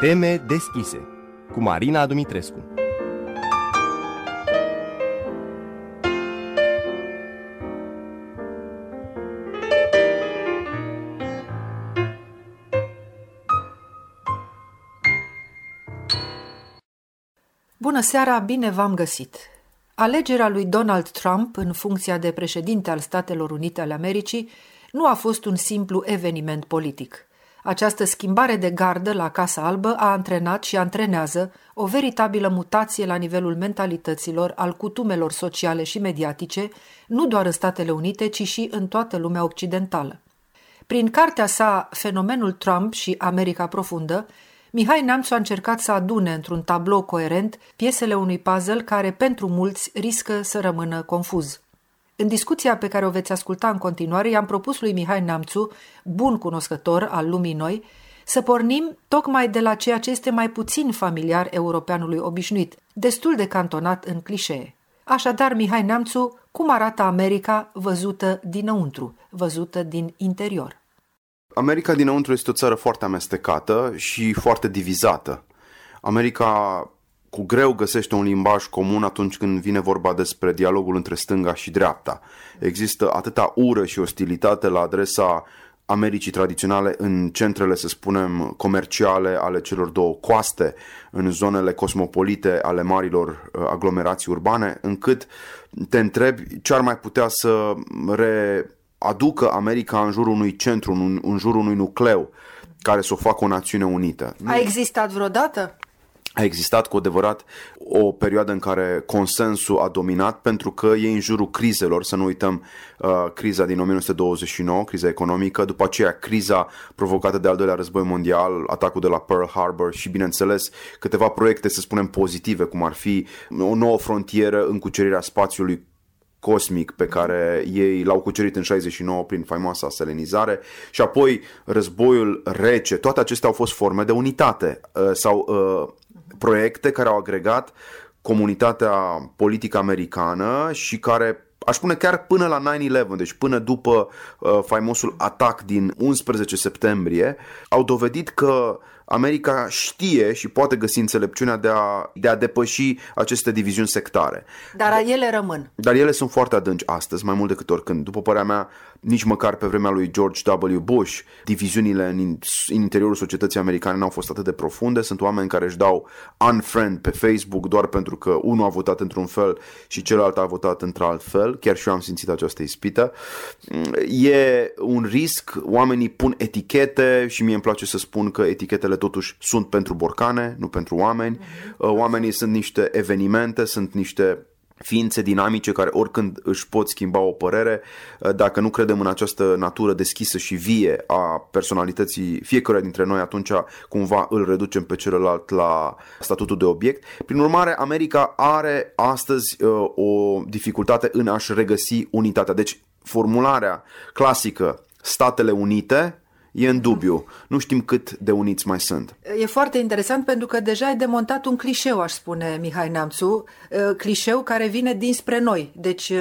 Teme deschise cu Marina Dumitrescu. Bună seara, bine v-am găsit! Alegerea lui Donald Trump în funcția de președinte al Statelor Unite ale Americii nu a fost un simplu eveniment politic. Această schimbare de gardă la Casa Albă a antrenat și antrenează o veritabilă mutație la nivelul mentalităților, al cutumelor sociale și mediatice, nu doar în Statele Unite, ci și în toată lumea occidentală. Prin cartea sa Fenomenul Trump și America Profundă, Mihai Neamțu a încercat să adune într-un tablou coerent piesele unui puzzle care pentru mulți riscă să rămână confuz. În discuția pe care o veți asculta în continuare, i-am propus lui Mihai Neamțu, bun cunoscător al lumii noi, să pornim tocmai de la ceea ce este mai puțin familiar europeanului obișnuit, destul de cantonat în clișee. Așadar, Mihai Neamțu, cum arată America văzută dinăuntru, văzută din interior? America dinăuntru este o țară foarte amestecată și foarte divizată. America cu greu găsește un limbaj comun atunci când vine vorba despre dialogul între stânga și dreapta. Există atâta ură și ostilitate la adresa Americii tradiționale în centrele, să spunem, comerciale ale celor două coaste, în zonele cosmopolite ale marilor uh, aglomerații urbane, încât te întrebi ce ar mai putea să readucă America în jurul unui centru, în, în jurul unui nucleu care să o facă o națiune unită. A existat vreodată? A existat cu adevărat o perioadă în care consensul a dominat pentru că e în jurul crizelor, să nu uităm uh, criza din 1929, criza economică, după aceea criza provocată de al doilea război mondial, atacul de la Pearl Harbor și bineînțeles câteva proiecte, să spunem, pozitive, cum ar fi o nouă frontieră în cucerirea spațiului cosmic pe care ei l-au cucerit în 69 prin faimoasa selenizare și apoi războiul rece, toate acestea au fost forme de unitate uh, sau uh, proiecte care au agregat comunitatea politică americană și care aș spune chiar până la 9-11, deci până după uh, faimosul atac din 11 septembrie, au dovedit că America știe și poate găsi înțelepciunea de a, de a depăși aceste diviziuni sectare. Dar ele rămân. Dar ele sunt foarte adânci astăzi, mai mult decât oricând. După părerea mea, nici măcar pe vremea lui George W. Bush, diviziunile în, în interiorul societății americane n-au fost atât de profunde. Sunt oameni care își dau unfriend pe Facebook doar pentru că unul a votat într-un fel și celălalt a votat într-alt fel. Chiar și eu am simțit această ispită. E un risc, oamenii pun etichete și mie îmi place să spun că etichetele totuși sunt pentru borcane, nu pentru oameni. Mhm. Oamenii sunt niște evenimente, sunt niște ființe dinamice care oricând își pot schimba o părere, dacă nu credem în această natură deschisă și vie a personalității fiecare dintre noi, atunci cumva îl reducem pe celălalt la statutul de obiect. Prin urmare, America are astăzi uh, o dificultate în a-și regăsi unitatea. Deci, formularea clasică Statele Unite e în dubiu. Nu știm cât de uniți mai sunt. E foarte interesant pentru că deja ai demontat un clișeu, aș spune Mihai Neamțu, clișeu care vine dinspre noi. Deci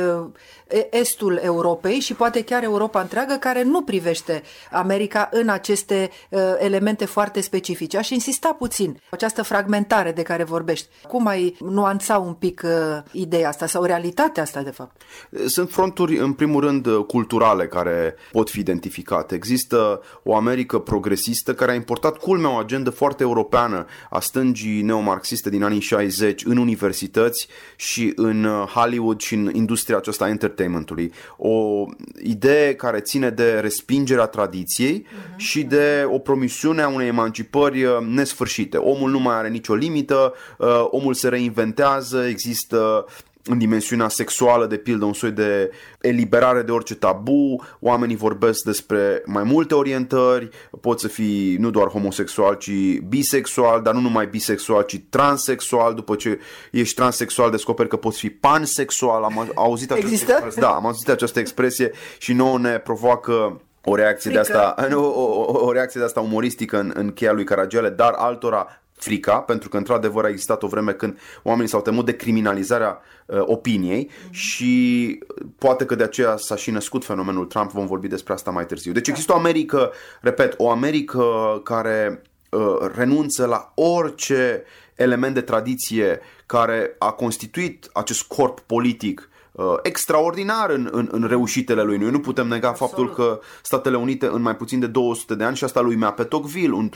estul Europei și poate chiar Europa întreagă care nu privește America în aceste elemente foarte specifice. Aș insista puțin această fragmentare de care vorbești. Cum ai nuanța un pic ideea asta sau realitatea asta de fapt? Sunt fronturi în primul rând culturale care pot fi identificate. Există o Americă progresistă care a importat culmea o agendă foarte europeană a stângii neomarxiste din anii 60 în universități și în uh, Hollywood și în industria aceasta a entertainmentului. O idee care ține de respingerea tradiției uh-huh. și de o promisiune a unei emancipări uh, nesfârșite. Omul nu mai are nicio limită, uh, omul se reinventează, există în dimensiunea sexuală, de pildă, un soi de eliberare de orice tabu, oamenii vorbesc despre mai multe orientări, poți să fii nu doar homosexual, ci bisexual, dar nu numai bisexual, ci transexual, după ce ești transexual descoperi că poți fi pansexual, am auzit această Există? expresie, da, am auzit această expresie și nouă ne provoacă o reacție Frică. de asta, o, o, o reacție de asta umoristică în, în cheia lui Caragiale, dar altora frica, pentru că într-adevăr a existat o vreme când oamenii s-au temut de criminalizarea uh, opiniei mm-hmm. și poate că de aceea s-a și născut fenomenul Trump, vom vorbi despre asta mai târziu. Deci da. există o Americă, repet, o Americă care uh, renunță la orice element de tradiție care a constituit acest corp politic uh, extraordinar în, în, în reușitele lui. Noi nu putem nega Absolut. faptul că Statele Unite în mai puțin de 200 de ani și asta lui mea pe Tocqueville,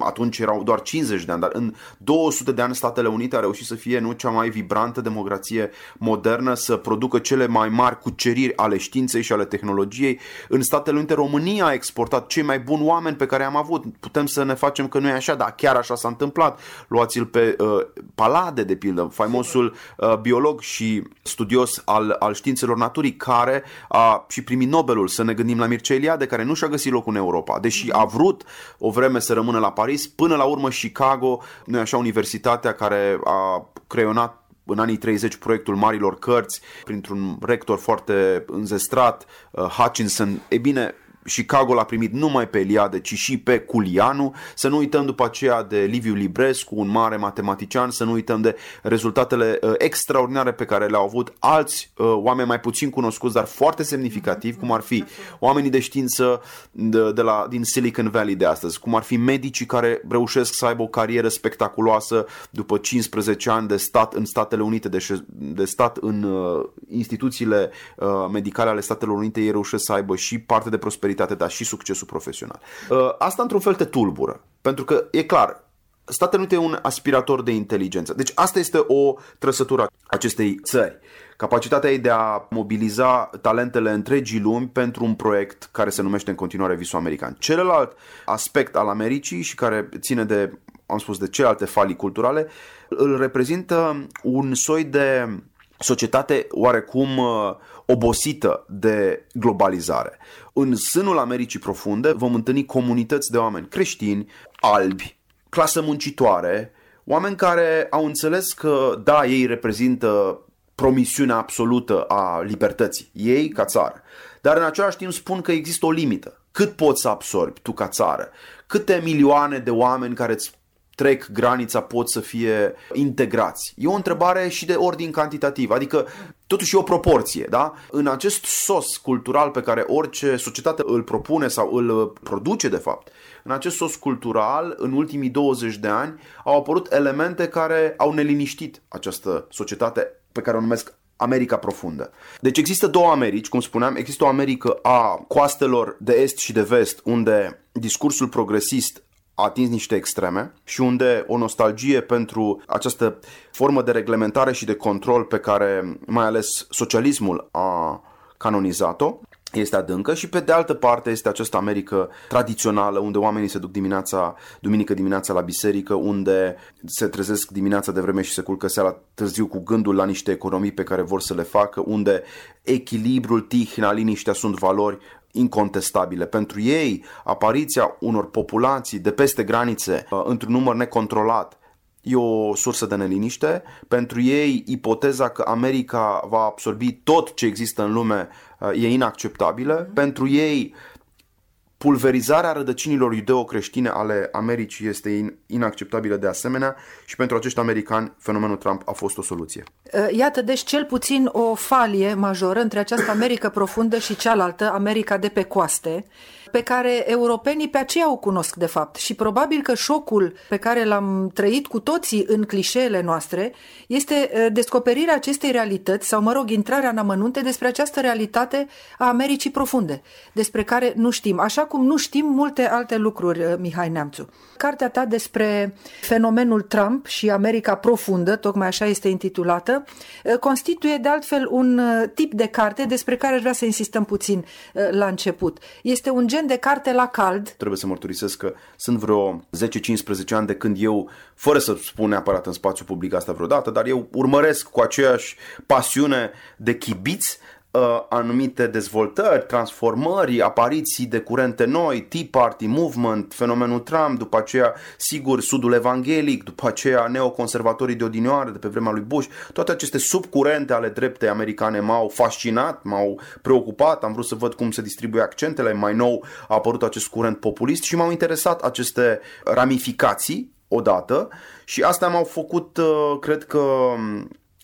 atunci erau doar 50 de ani, dar în 200 de ani Statele Unite a reușit să fie nu cea mai vibrantă democrație modernă, să producă cele mai mari cuceriri ale științei și ale tehnologiei. În Statele Unite România a exportat cei mai buni oameni pe care am avut. Putem să ne facem că nu e așa, dar chiar așa s-a întâmplat. Luați-l pe uh, Palade, de pildă, faimosul uh, biolog și studios al, al științelor naturii, care a și primit Nobelul. Să ne gândim la Mircea Eliade, care nu și-a găsit locul în Europa, deși a vrut o vreme să rămână la Paris, până la urmă Chicago, nu așa, universitatea care a creionat în anii 30 proiectul Marilor Cărți printr-un rector foarte înzestrat, uh, Hutchinson. E bine, Chicago l-a primit numai pe Eliade, ci și pe Culianu. Să nu uităm după aceea de Liviu Librescu, un mare matematician, să nu uităm de rezultatele uh, extraordinare pe care le-au avut alți uh, oameni mai puțin cunoscuți, dar foarte semnificativi, cum ar fi oamenii de știință de, de la, din Silicon Valley de astăzi, cum ar fi medicii care reușesc să aibă o carieră spectaculoasă după 15 ani de stat în Statele Unite, de, de stat în uh, instituțiile uh, medicale ale Statelor Unite, ei reușesc să aibă și parte de prosperitate prosperitate, dar și succesul profesional. Uh, asta într-un fel te tulbură, pentru că e clar, Statele Unite e un aspirator de inteligență. Deci asta este o trăsătură acestei țări. Capacitatea ei de a mobiliza talentele întregii lumi pentru un proiect care se numește în continuare visul american. Celălalt aspect al Americii și care ține de, am spus, de celelalte falii culturale, îl reprezintă un soi de societate oarecum uh, obosită de globalizare. În sânul Americii profunde vom întâlni comunități de oameni creștini, albi, clasă muncitoare, oameni care au înțeles că, da, ei reprezintă promisiunea absolută a libertății, ei ca țară. Dar în același timp spun că există o limită. Cât poți să absorbi tu ca țară? Câte milioane de oameni care îți trec granița pot să fie integrați? E o întrebare și de ordin cantitativ, adică totuși e o proporție, da? În acest sos cultural pe care orice societate îl propune sau îl produce de fapt, în acest sos cultural, în ultimii 20 de ani, au apărut elemente care au neliniștit această societate pe care o numesc America profundă. Deci există două Americi, cum spuneam, există o Americă a coastelor de est și de vest, unde discursul progresist a atins niște extreme și unde o nostalgie pentru această formă de reglementare și de control pe care mai ales socialismul a canonizat-o este adâncă și pe de altă parte este această America tradițională unde oamenii se duc dimineața, duminică dimineața la biserică, unde se trezesc dimineața de vreme și se culcă seara târziu cu gândul la niște economii pe care vor să le facă, unde echilibrul, tihna, liniștea sunt valori incontestabile. Pentru ei, apariția unor populații de peste granițe uh, într-un număr necontrolat e o sursă de neliniște. Pentru ei, ipoteza că America va absorbi tot ce există în lume uh, e inacceptabilă. Mm-hmm. Pentru ei, Pulverizarea rădăcinilor iudeo-creștine ale Americii este inacceptabilă de asemenea și pentru acești americani fenomenul Trump a fost o soluție. Uh, iată, deci cel puțin o falie majoră între această America profundă și cealaltă, America de pe coaste, pe care europenii pe aceea o cunosc de fapt și probabil că șocul pe care l-am trăit cu toții în clișeele noastre este uh, descoperirea acestei realități sau, mă rog, intrarea în amănunte despre această realitate a Americii profunde, despre care nu știm. Așa cum nu știm multe alte lucruri, uh, Mihai Neamțu. Cartea ta despre fenomenul Trump și America profundă, tocmai așa este intitulată, uh, constituie de altfel un uh, tip de carte despre care vrea să insistăm puțin la început. Este un gen de carte la cald. Trebuie să mărturisesc că sunt vreo 10-15 ani de când eu, fără să spun neapărat în spațiu public asta vreodată, dar eu urmăresc cu aceeași pasiune de chibiți uh, anumite dezvoltări, transformări, apariții de curente noi, Tea Party, Movement, fenomenul Trump, după aceea, sigur, Sudul Evanghelic, după aceea neoconservatorii de odinioară de pe vremea lui Bush, toate aceste subcurente ale dreptei americane m-au fascinat, m-au preocupat, am vrut să văd cum se distribuie accentele, mai nou a apărut acest curent populist și m-au interesat aceste ramificații odată și asta m-au făcut, uh, cred că,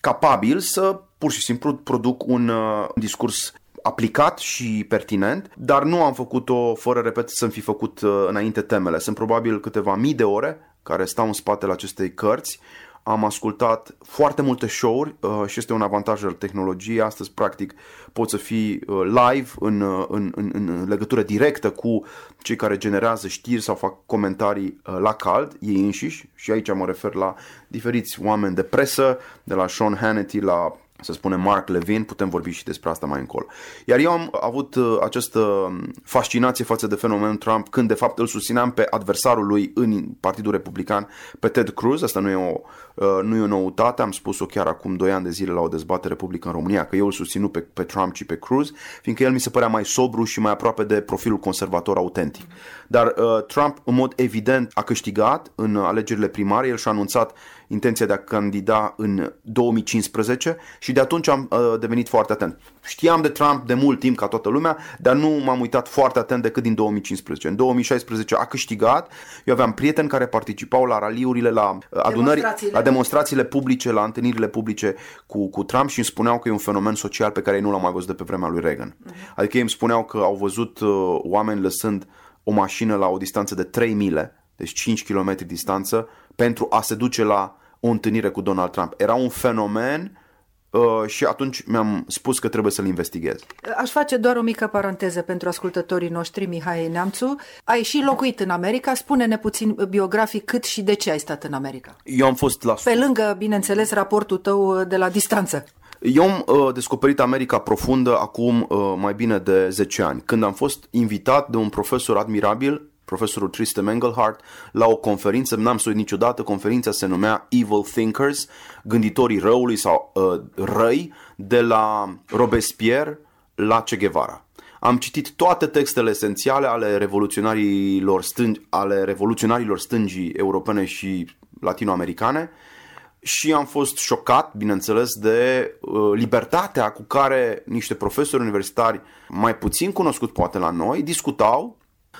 capabil să pur și simplu produc un uh, discurs aplicat și pertinent, dar nu am făcut-o fără, repet, să-mi fi făcut uh, înainte temele. Sunt probabil câteva mii de ore care stau în spatele acestei cărți am ascultat foarte multe show-uri uh, și este un avantaj al tehnologiei. Astăzi, practic, poți să fii uh, live în, uh, în, în, în legătură directă cu cei care generează știri sau fac comentarii uh, la cald, ei înșiși, și aici mă refer la diferiți oameni de presă, de la Sean Hannity la să spunem Mark Levin, putem vorbi și despre asta mai încolo. Iar eu am avut uh, această um, fascinație față de fenomenul Trump când de fapt îl susțineam pe adversarul lui în Partidul Republican, pe Ted Cruz, asta nu e o, uh, nu e o noutate, am spus-o chiar acum 2 ani de zile la o dezbatere publică în România, că eu îl susținu pe, pe Trump și pe Cruz, fiindcă el mi se părea mai sobru și mai aproape de profilul conservator autentic. Dar uh, Trump în mod evident a câștigat în alegerile primare, el și-a anunțat intenția de a candida în 2015 și de atunci am uh, devenit foarte atent. Știam de Trump de mult timp ca toată lumea, dar nu m-am uitat foarte atent decât din 2015. În 2016 a câștigat, eu aveam prieteni care participau la raliurile, la uh, adunări, demonstrațiile. la demonstrațiile publice, la întâlnirile publice cu, cu Trump și îmi spuneau că e un fenomen social pe care ei nu l-am mai văzut de pe vremea lui Reagan. Uh-huh. Adică ei îmi spuneau că au văzut uh, oameni lăsând o mașină la o distanță de 3 mile, deci 5 km distanță, pentru a se duce la o întâlnire cu Donald Trump. Era un fenomen uh, și atunci mi-am spus că trebuie să-l investighez. Aș face doar o mică paranteză pentru ascultătorii noștri, Mihai Neamțu. Ai și locuit în America, spune-ne puțin biografic cât și de ce ai stat în America. Eu am fost la... Pe lângă, bineînțeles, raportul tău de la distanță. Eu am uh, descoperit America profundă acum uh, mai bine de 10 ani, când am fost invitat de un profesor admirabil profesorul Tristan Engelhardt, la o conferință, n-am să niciodată, conferința se numea Evil Thinkers, gânditorii răului sau uh, răi, de la Robespierre la Che Guevara. Am citit toate textele esențiale ale revoluționarilor, stângi, ale revoluționarilor stângii europene și latinoamericane și am fost șocat, bineînțeles, de uh, libertatea cu care niște profesori universitari mai puțin cunoscut poate la noi discutau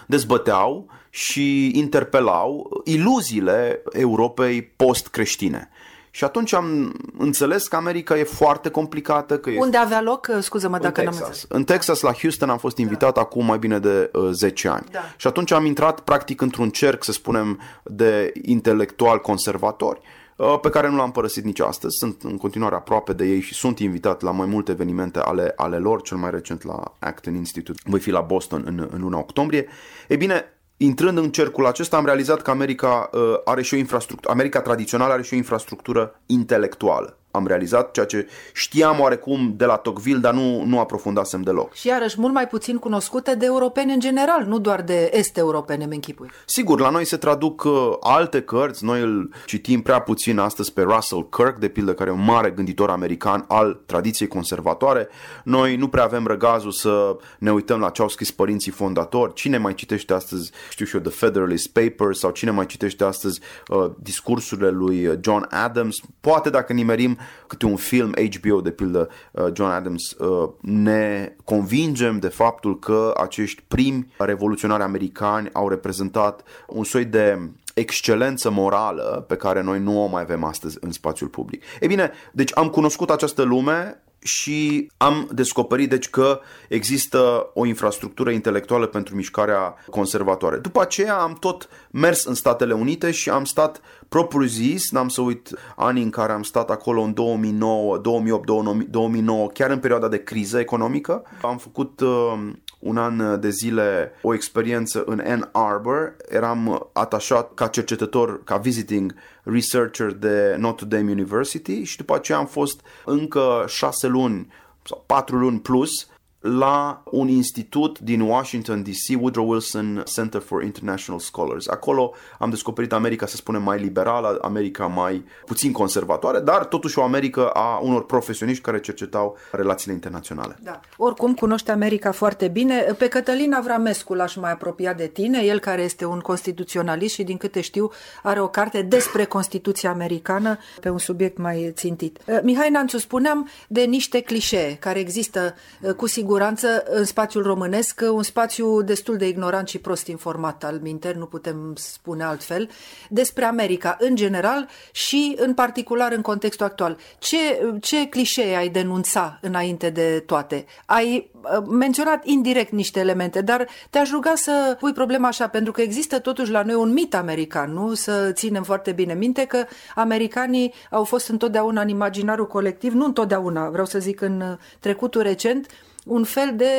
dezbăteau și interpelau iluziile Europei post-creștine. Și atunci am înțeles că America e foarte complicată. Că Unde avea loc? Scuză-mă dacă în Texas. n-am În Texas, la Houston, am fost invitat da. acum mai bine de uh, 10 ani. Da. Și atunci am intrat practic într-un cerc, să spunem, de intelectual conservatori Uh, pe care nu l-am părăsit nici astăzi. Sunt în continuare aproape de ei și sunt invitat la mai multe evenimente ale, ale lor, cel mai recent la Acton Institute. Voi fi la Boston în, în luna octombrie. E bine, intrând în cercul acesta am realizat că America uh, are și o infrastructură, America tradițională are și o infrastructură intelectuală am realizat, ceea ce știam oarecum de la Tocqueville, dar nu, nu aprofundasem deloc. Și iarăși mult mai puțin cunoscute de europeni în general, nu doar de est-europene, mi închipui. Sigur, la noi se traduc uh, alte cărți, noi îl citim prea puțin astăzi pe Russell Kirk, de pildă, care e un mare gânditor american al tradiției conservatoare. Noi nu prea avem răgazul să ne uităm la ce au scris părinții fondatori. Cine mai citește astăzi, știu și eu, The Federalist Papers sau cine mai citește astăzi uh, discursurile lui John Adams? Poate dacă nimerim câte un film HBO, de pildă uh, John Adams, uh, ne convingem de faptul că acești primi revoluționari americani au reprezentat un soi de excelență morală pe care noi nu o mai avem astăzi în spațiul public. Ei bine, deci am cunoscut această lume și am descoperit deci că există o infrastructură intelectuală pentru mișcarea conservatoare. După aceea am tot mers în Statele Unite și am stat propriu zis, n-am să uit anii în care am stat acolo în 2009, 2008, 2009, chiar în perioada de criză economică. Am făcut uh, un an de zile o experiență în Ann Arbor. Eram atașat ca cercetător, ca visiting researcher de Notre Dame University și după aceea am fost încă șase luni sau patru luni plus la un institut din Washington DC, Woodrow Wilson Center for International Scholars. Acolo am descoperit America, să spunem, mai liberală, America mai puțin conservatoare, dar totuși o America a unor profesioniști care cercetau relațiile internaționale. Da. Oricum cunoște America foarte bine. Pe Cătălin Avramescu l-aș mai apropia de tine, el care este un constituționalist și din câte știu are o carte despre Constituția Americană pe un subiect mai țintit. Mihai Nanțu, spuneam de niște clișee care există cu siguranță siguranță în spațiul românesc, un spațiu destul de ignorant și prost informat al minter, nu putem spune altfel, despre America în general și în particular în contextul actual. Ce, ce clișee ai denunța înainte de toate? Ai uh, menționat indirect niște elemente, dar te-aș ruga să pui problema așa, pentru că există totuși la noi un mit american, nu? Să ținem foarte bine minte că americanii au fost întotdeauna în imaginarul colectiv, nu întotdeauna, vreau să zic în trecutul recent, un fel de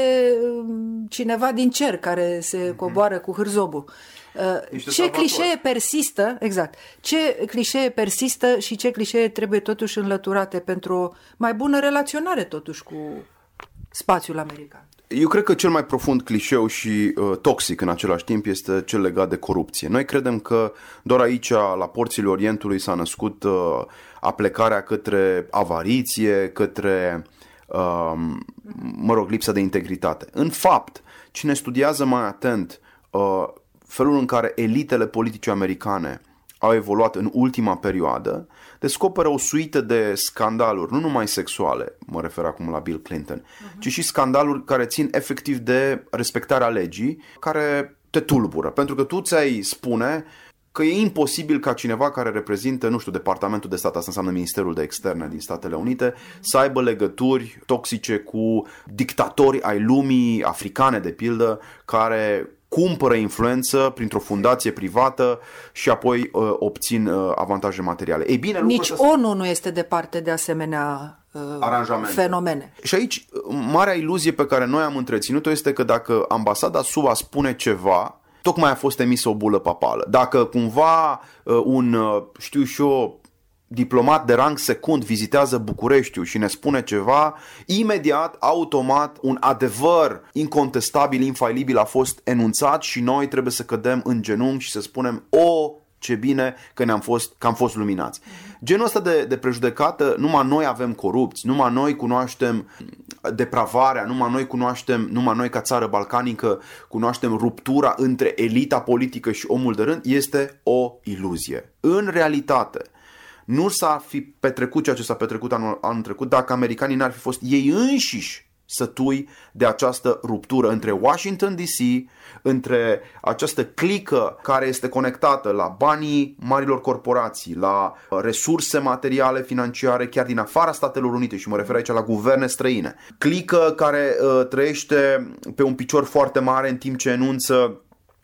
um, cineva din cer care se mhm. coboară cu hârzobul. Uh, ce clișee persistă, exact, ce clișee persistă și ce clișee trebuie totuși înlăturate pentru o mai bună relaționare totuși cu spațiul american? Eu cred că cel mai profund clișeu și uh, toxic în același timp este cel legat de corupție. Noi credem că doar aici, la porțile Orientului, s-a născut uh, aplecarea către avariție, către Um, mă rog, lipsa de integritate. În fapt, cine studiază mai atent uh, felul în care elitele politice americane au evoluat în ultima perioadă, descoperă o suită de scandaluri, nu numai sexuale, mă refer acum la Bill Clinton, uh-huh. ci și scandaluri care țin efectiv de respectarea legii, care te tulbură. Pentru că tu ți-ai spune că e imposibil ca cineva care reprezintă, nu știu, Departamentul de Stat, asta înseamnă Ministerul de Externe din Statele Unite, să aibă legături toxice cu dictatori ai lumii africane, de pildă, care cumpără influență printr-o fundație privată și apoi uh, obțin uh, avantaje materiale. Ei bine, Nici ONU nu este departe de asemenea uh, aranjamente. fenomene. Și aici, marea iluzie pe care noi am întreținut-o este că dacă ambasada SUA spune ceva, tocmai a fost emisă o bulă papală. Dacă cumva uh, un, uh, știu și eu, diplomat de rang secund vizitează Bucureștiul și ne spune ceva, imediat, automat, un adevăr incontestabil, infailibil a fost enunțat și noi trebuie să cădem în genunchi și să spunem o, ce bine că, ne-am fost, că am fost luminați. Genul ăsta de, de prejudecată, numai noi avem corupți, numai noi cunoaștem depravarea, numai noi cunoaștem, numai noi ca țară balcanică cunoaștem ruptura între elita politică și omul de rând, este o iluzie. În realitate, nu s-ar fi petrecut ceea ce s-a petrecut anul, anul trecut dacă americanii n-ar fi fost ei înșiși sătui de această ruptură între Washington DC, între această clică care este conectată la banii marilor corporații, la resurse materiale, financiare, chiar din afara Statelor Unite și mă refer aici la guverne străine. Clică care uh, trăiește pe un picior foarte mare în timp ce enunță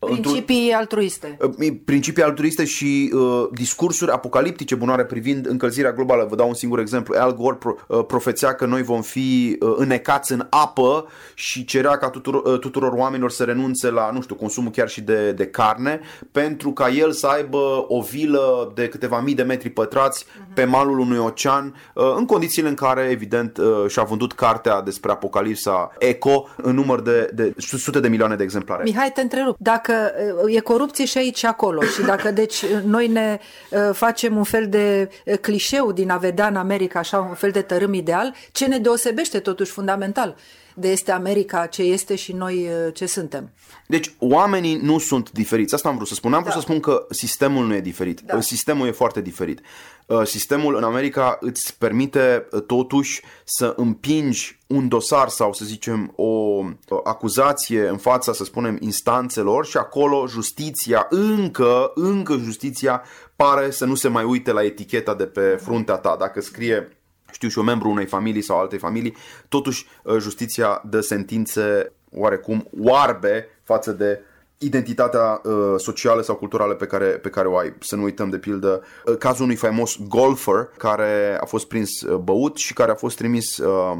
Principii altruiste. Uh, principii altruiste și uh, discursuri apocaliptice bunoare privind încălzirea globală. Vă dau un singur exemplu. Al Gore pro, uh, profețea că noi vom fi uh, înecați în apă și cerea ca tuturor, uh, tuturor oamenilor să renunțe la, nu știu, consumul chiar și de, de carne, pentru ca el să aibă o vilă de câteva mii de metri pătrați uh-huh. pe malul unui ocean, uh, în condițiile în care, evident, uh, și-a vândut cartea despre apocalipsa Eco în număr de, de sute de milioane de exemplare. Mihai, te întrerup. Dacă dacă uh, e corupție și aici și acolo. Și dacă deci noi ne uh, facem un fel de uh, clișeu din a vedea în America așa un fel de tărâm ideal, ce ne deosebește totuși fundamental de este America ce este și noi ce suntem. Deci oamenii nu sunt diferiți. Asta am vrut să spun. Am vrut da. să spun că sistemul nu e diferit. Da. Sistemul e foarte diferit. Uh, sistemul în America îți permite uh, totuși să împingi un dosar sau să zicem o acuzație în fața, să spunem, instanțelor și acolo justiția, încă, încă justiția pare să nu se mai uite la eticheta de pe fruntea ta. Dacă scrie știu și eu, membru unei familii sau altei familii, totuși uh, justiția dă sentințe oarecum oarbe față de identitatea uh, socială sau culturală pe care, pe care o ai. Să nu uităm de pildă uh, cazul unui faimos golfer care a fost prins uh, băut și care a fost trimis uh,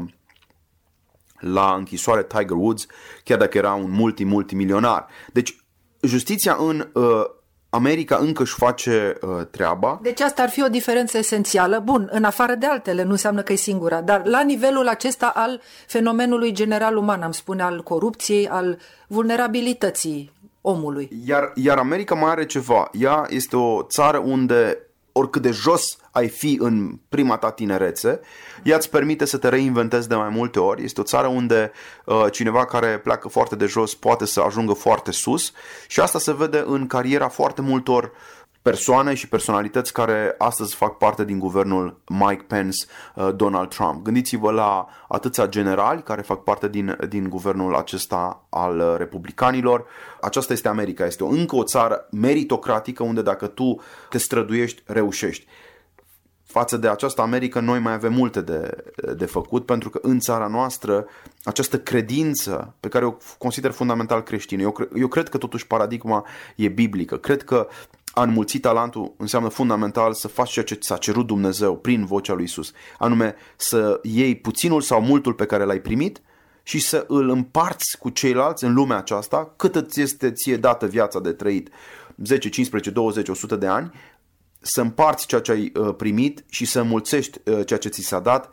la închisoare Tiger Woods, chiar dacă era un multi-multimilionar. Deci justiția în uh, America încă își face uh, treaba. Deci asta ar fi o diferență esențială. Bun, în afară de altele, nu înseamnă că e singura, dar la nivelul acesta al fenomenului general uman, am spune, al corupției, al vulnerabilității omului. Iar, iar America mai are ceva. Ea este o țară unde oricât de jos ai fi în prima ta tinerețe, ea îți permite să te reinventezi de mai multe ori. Este o țară unde uh, cineva care pleacă foarte de jos poate să ajungă foarte sus și asta se vede în cariera foarte multor persoane și personalități care astăzi fac parte din guvernul Mike Pence, uh, Donald Trump. Gândiți-vă la atâția generali care fac parte din, din guvernul acesta al uh, republicanilor. Aceasta este America, este o, încă o țară meritocratică unde dacă tu te străduiești, reușești față de această Americă noi mai avem multe de, de făcut pentru că în țara noastră această credință pe care o consider fundamental creștină, eu, eu cred că totuși paradigma e biblică, cred că a înmulți talentul înseamnă fundamental să faci ceea ce ți-a cerut Dumnezeu prin vocea lui Isus, anume să iei puținul sau multul pe care l-ai primit și să îl împarți cu ceilalți în lumea aceasta cât îți este ție dată viața de trăit 10, 15, 20, 100 de ani să împarți ceea ce ai uh, primit și să înmulțești uh, ceea ce ți s-a dat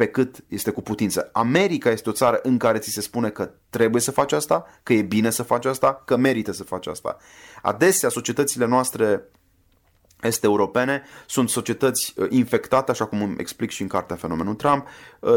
pe cât este cu putință. America este o țară în care ți se spune că trebuie să faci asta, că e bine să faci asta, că merită să faci asta. Adesea societățile noastre este europene sunt societăți uh, infectate, așa cum îmi explic și în cartea Fenomenul Trump,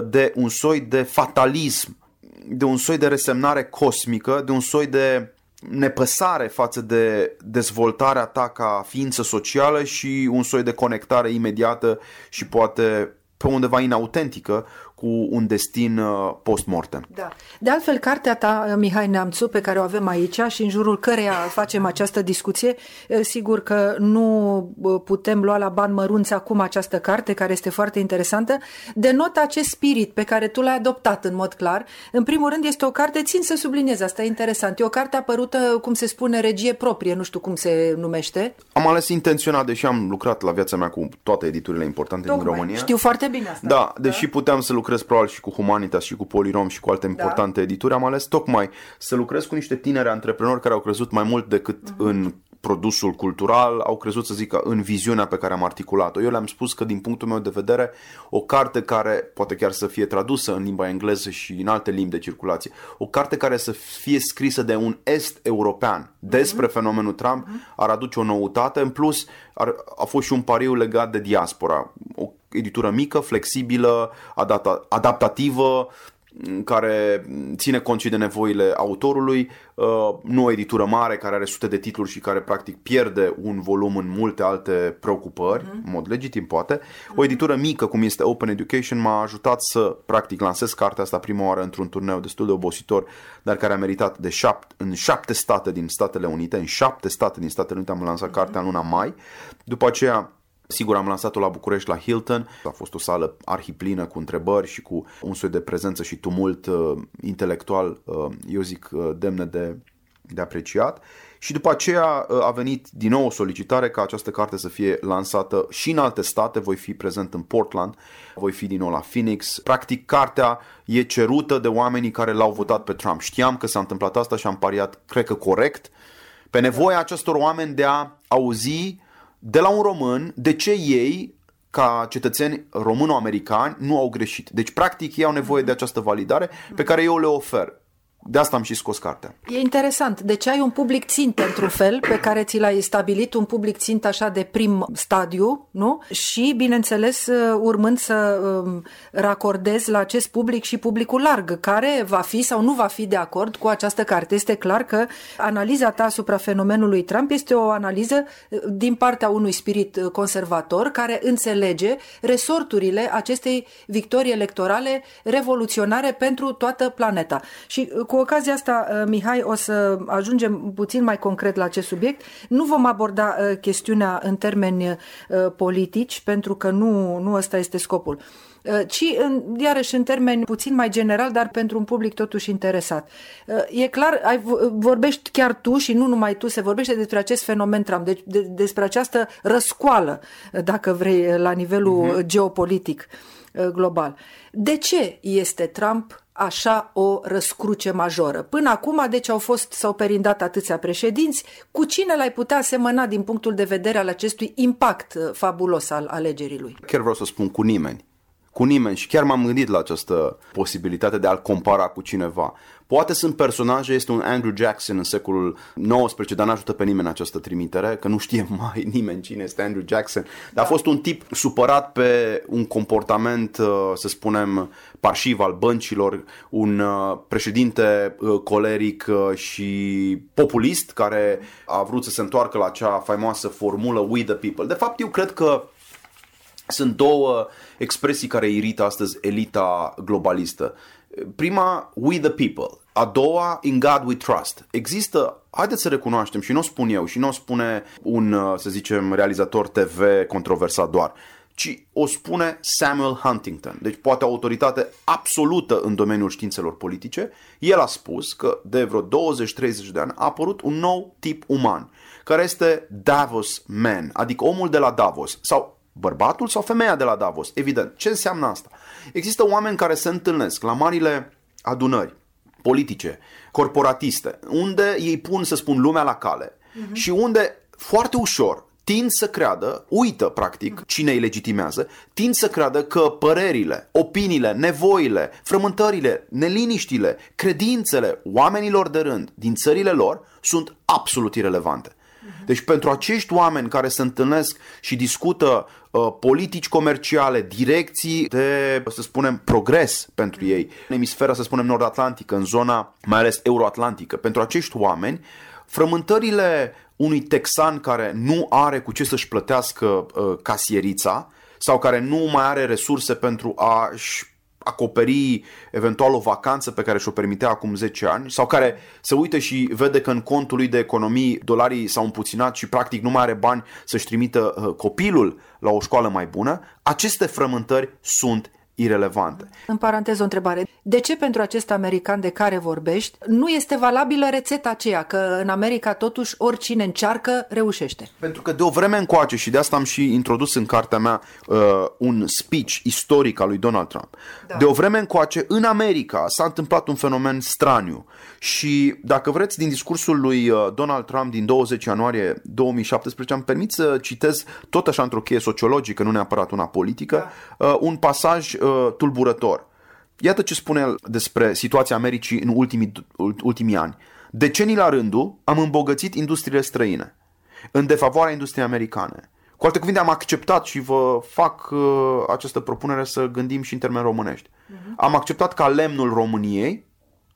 de un soi de fatalism, de un soi de resemnare cosmică, de un soi de nepăsare față de dezvoltarea ta ca ființă socială și un soi de conectare imediată și poate pe undeva inautentică cu un destin uh, post-mortem. Da. De altfel, cartea ta, uh, Mihai Neamțu, pe care o avem aici și în jurul căreia facem această discuție, uh, sigur că nu putem lua la bani mărunți acum această carte, care este foarte interesantă, denotă acest spirit pe care tu l-ai adoptat în mod clar. În primul rând, este o carte, țin să subliniez, asta e interesant, e o carte apărută, cum se spune, regie proprie, nu știu cum se numește. Am ales intenționat, deși am lucrat la viața mea cu toate editurile importante Tocmai. din România. Știu foarte bine asta. Da, deși da? puteam să lucrez lucrez probabil și cu Humanitas și cu Polirom și cu alte da. importante da. edituri, am ales tocmai să lucrez cu niște tineri antreprenori care au crezut mai mult decât uh-huh. în produsul cultural, au crezut să zică în viziunea pe care am articulat-o. Eu le-am spus că din punctul meu de vedere o carte care poate chiar să fie tradusă în limba engleză și în alte limbi de circulație, o carte care să fie scrisă de un est european despre uh-huh. fenomenul Trump uh-huh. ar aduce o noutate, în plus ar, a fost și un pariu legat de diaspora. O editură mică, flexibilă, adapta, adaptativă, care ține cont și de nevoile autorului, uh, nu o editură mare care are sute de titluri și care practic pierde un volum în multe alte preocupări, uh-huh. în mod legitim poate. O mhm. editură mică cum este Open Education m-a ajutat să practic lansez cartea asta prima oară într-un turneu destul de obositor, dar care a meritat de șapte, în șapte state din Statele Unite, în șapte state din Statele Unite am lansat uh-huh. cartea în luna mai. După aceea Sigur, am lansat-o la București, la Hilton. A fost o sală arhiplină cu întrebări și cu un soi de prezență și tumult uh, intelectual, uh, eu zic, uh, demne de, de apreciat. Și după aceea uh, a venit din nou o solicitare ca această carte să fie lansată și în alte state. Voi fi prezent în Portland, voi fi din nou la Phoenix. Practic, cartea e cerută de oamenii care l-au votat pe Trump. Știam că s-a întâmplat asta și am pariat, cred că corect, pe nevoia acestor oameni de a auzi de la un român de ce ei, ca cetățeni româno-americani, nu au greșit. Deci, practic, ei au nevoie de această validare pe care eu le ofer. De asta am și scos cartea. E interesant. Deci ai un public țintă, într-un fel, pe care ți l-ai stabilit, un public țintă așa de prim stadiu, nu? Și, bineînțeles, uh, urmând să um, racordezi la acest public și publicul larg, care va fi sau nu va fi de acord cu această carte. Este clar că analiza ta asupra fenomenului Trump este o analiză uh, din partea unui spirit uh, conservator care înțelege resorturile acestei victorii electorale revoluționare pentru toată planeta. Și cu ocazia asta, uh, Mihai, o să ajungem puțin mai concret la acest subiect. Nu vom aborda uh, chestiunea în termeni uh, politici, pentru că nu, nu ăsta este scopul ci iarăși în termeni puțin mai general, dar pentru un public totuși interesat. E clar, ai, vorbești chiar tu și nu numai tu, se vorbește despre acest fenomen Trump, deci de, despre această răscoală, dacă vrei, la nivelul uh-huh. geopolitic global. De ce este Trump așa o răscruce majoră. Până acum, deci, au fost, s-au perindat atâția președinți. Cu cine l-ai putea semăna din punctul de vedere al acestui impact uh, fabulos al alegerii lui? Chiar vreau să spun cu nimeni. Cu nimeni și chiar m-am gândit la această posibilitate de a-l compara cu cineva. Poate sunt personaje, este un Andrew Jackson în secolul XIX, dar n-ajută pe nimeni această trimitere, că nu știe mai nimeni cine este Andrew Jackson. Dar a fost un tip supărat pe un comportament, uh, să spunem, parșiv al băncilor, un uh, președinte uh, coleric și populist care a vrut să se întoarcă la acea faimoasă formulă We the People. De fapt, eu cred că sunt două expresii care irită astăzi elita globalistă. Prima, we the people. A doua, in God we trust. Există, haideți să recunoaștem, și nu o spun eu, și nu o spune un, să zicem, realizator TV controversat doar, ci o spune Samuel Huntington. Deci poate autoritate absolută în domeniul științelor politice. El a spus că de vreo 20-30 de ani a apărut un nou tip uman, care este Davos Man, adică omul de la Davos, sau bărbatul sau femeia de la Davos. Evident. Ce înseamnă asta? Există oameni care se întâlnesc la marile adunări politice, corporatiste, unde ei pun, să spun, lumea la cale uh-huh. și unde foarte ușor tind să creadă, uită practic cine îi legitimează, tind să creadă că părerile, opiniile, nevoile, frământările, neliniștile, credințele oamenilor de rând din țările lor sunt absolut irelevante. Deci pentru acești oameni care se întâlnesc și discută uh, politici comerciale, direcții de, să spunem, progres pentru ei, în emisfera, să spunem, nord-atlantică, în zona mai ales euroatlantică, pentru acești oameni, frământările unui texan care nu are cu ce să-și plătească uh, casierița sau care nu mai are resurse pentru a-și acoperi eventual o vacanță pe care și-o permitea acum 10 ani sau care se uită și vede că în contul lui de economii dolarii s-au împuținat și practic nu mai are bani să-și trimită uh, copilul la o școală mai bună, aceste frământări sunt irelevante. În paranteză o întrebare. De ce pentru acest american de care vorbești nu este valabilă rețeta aceea că în America totuși oricine încearcă reușește? Pentru că de o vreme încoace și de asta am și introdus în cartea mea uh, un speech istoric al lui Donald Trump. Da. De o vreme încoace în America s-a întâmplat un fenomen straniu și dacă vreți din discursul lui uh, Donald Trump din 20 ianuarie 2017 am permit să citez tot așa într-o cheie sociologică, nu neapărat una politică, da. uh, un pasaj uh, tulburător. Iată ce spune el despre situația Americii în ultimii, ultimii ani. Decenii la rândul am îmbogățit industriile străine în defavoarea industriei americane. Cu alte cuvinte, am acceptat și vă fac uh, această propunere să gândim și în termeni românești. Uh-huh. Am acceptat ca lemnul României,